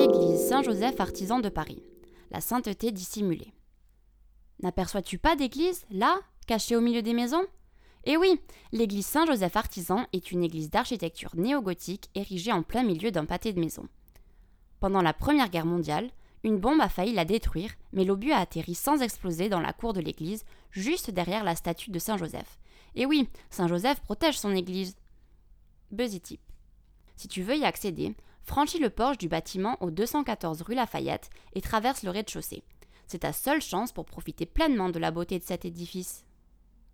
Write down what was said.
Église Saint-Joseph artisan de Paris. La sainteté dissimulée. N'aperçois-tu pas d'église, là, cachée au milieu des maisons? Eh oui, l'église Saint-Joseph artisan est une église d'architecture néo-gothique érigée en plein milieu d'un pâté de maisons. Pendant la Première Guerre mondiale, une bombe a failli la détruire, mais l'obus a atterri sans exploser dans la cour de l'église, juste derrière la statue de Saint Joseph. Et oui, Saint Joseph protège son église. Buzzy Si tu veux y accéder, franchis le porche du bâtiment au 214 rue Lafayette et traverse le rez-de-chaussée. C'est ta seule chance pour profiter pleinement de la beauté de cet édifice.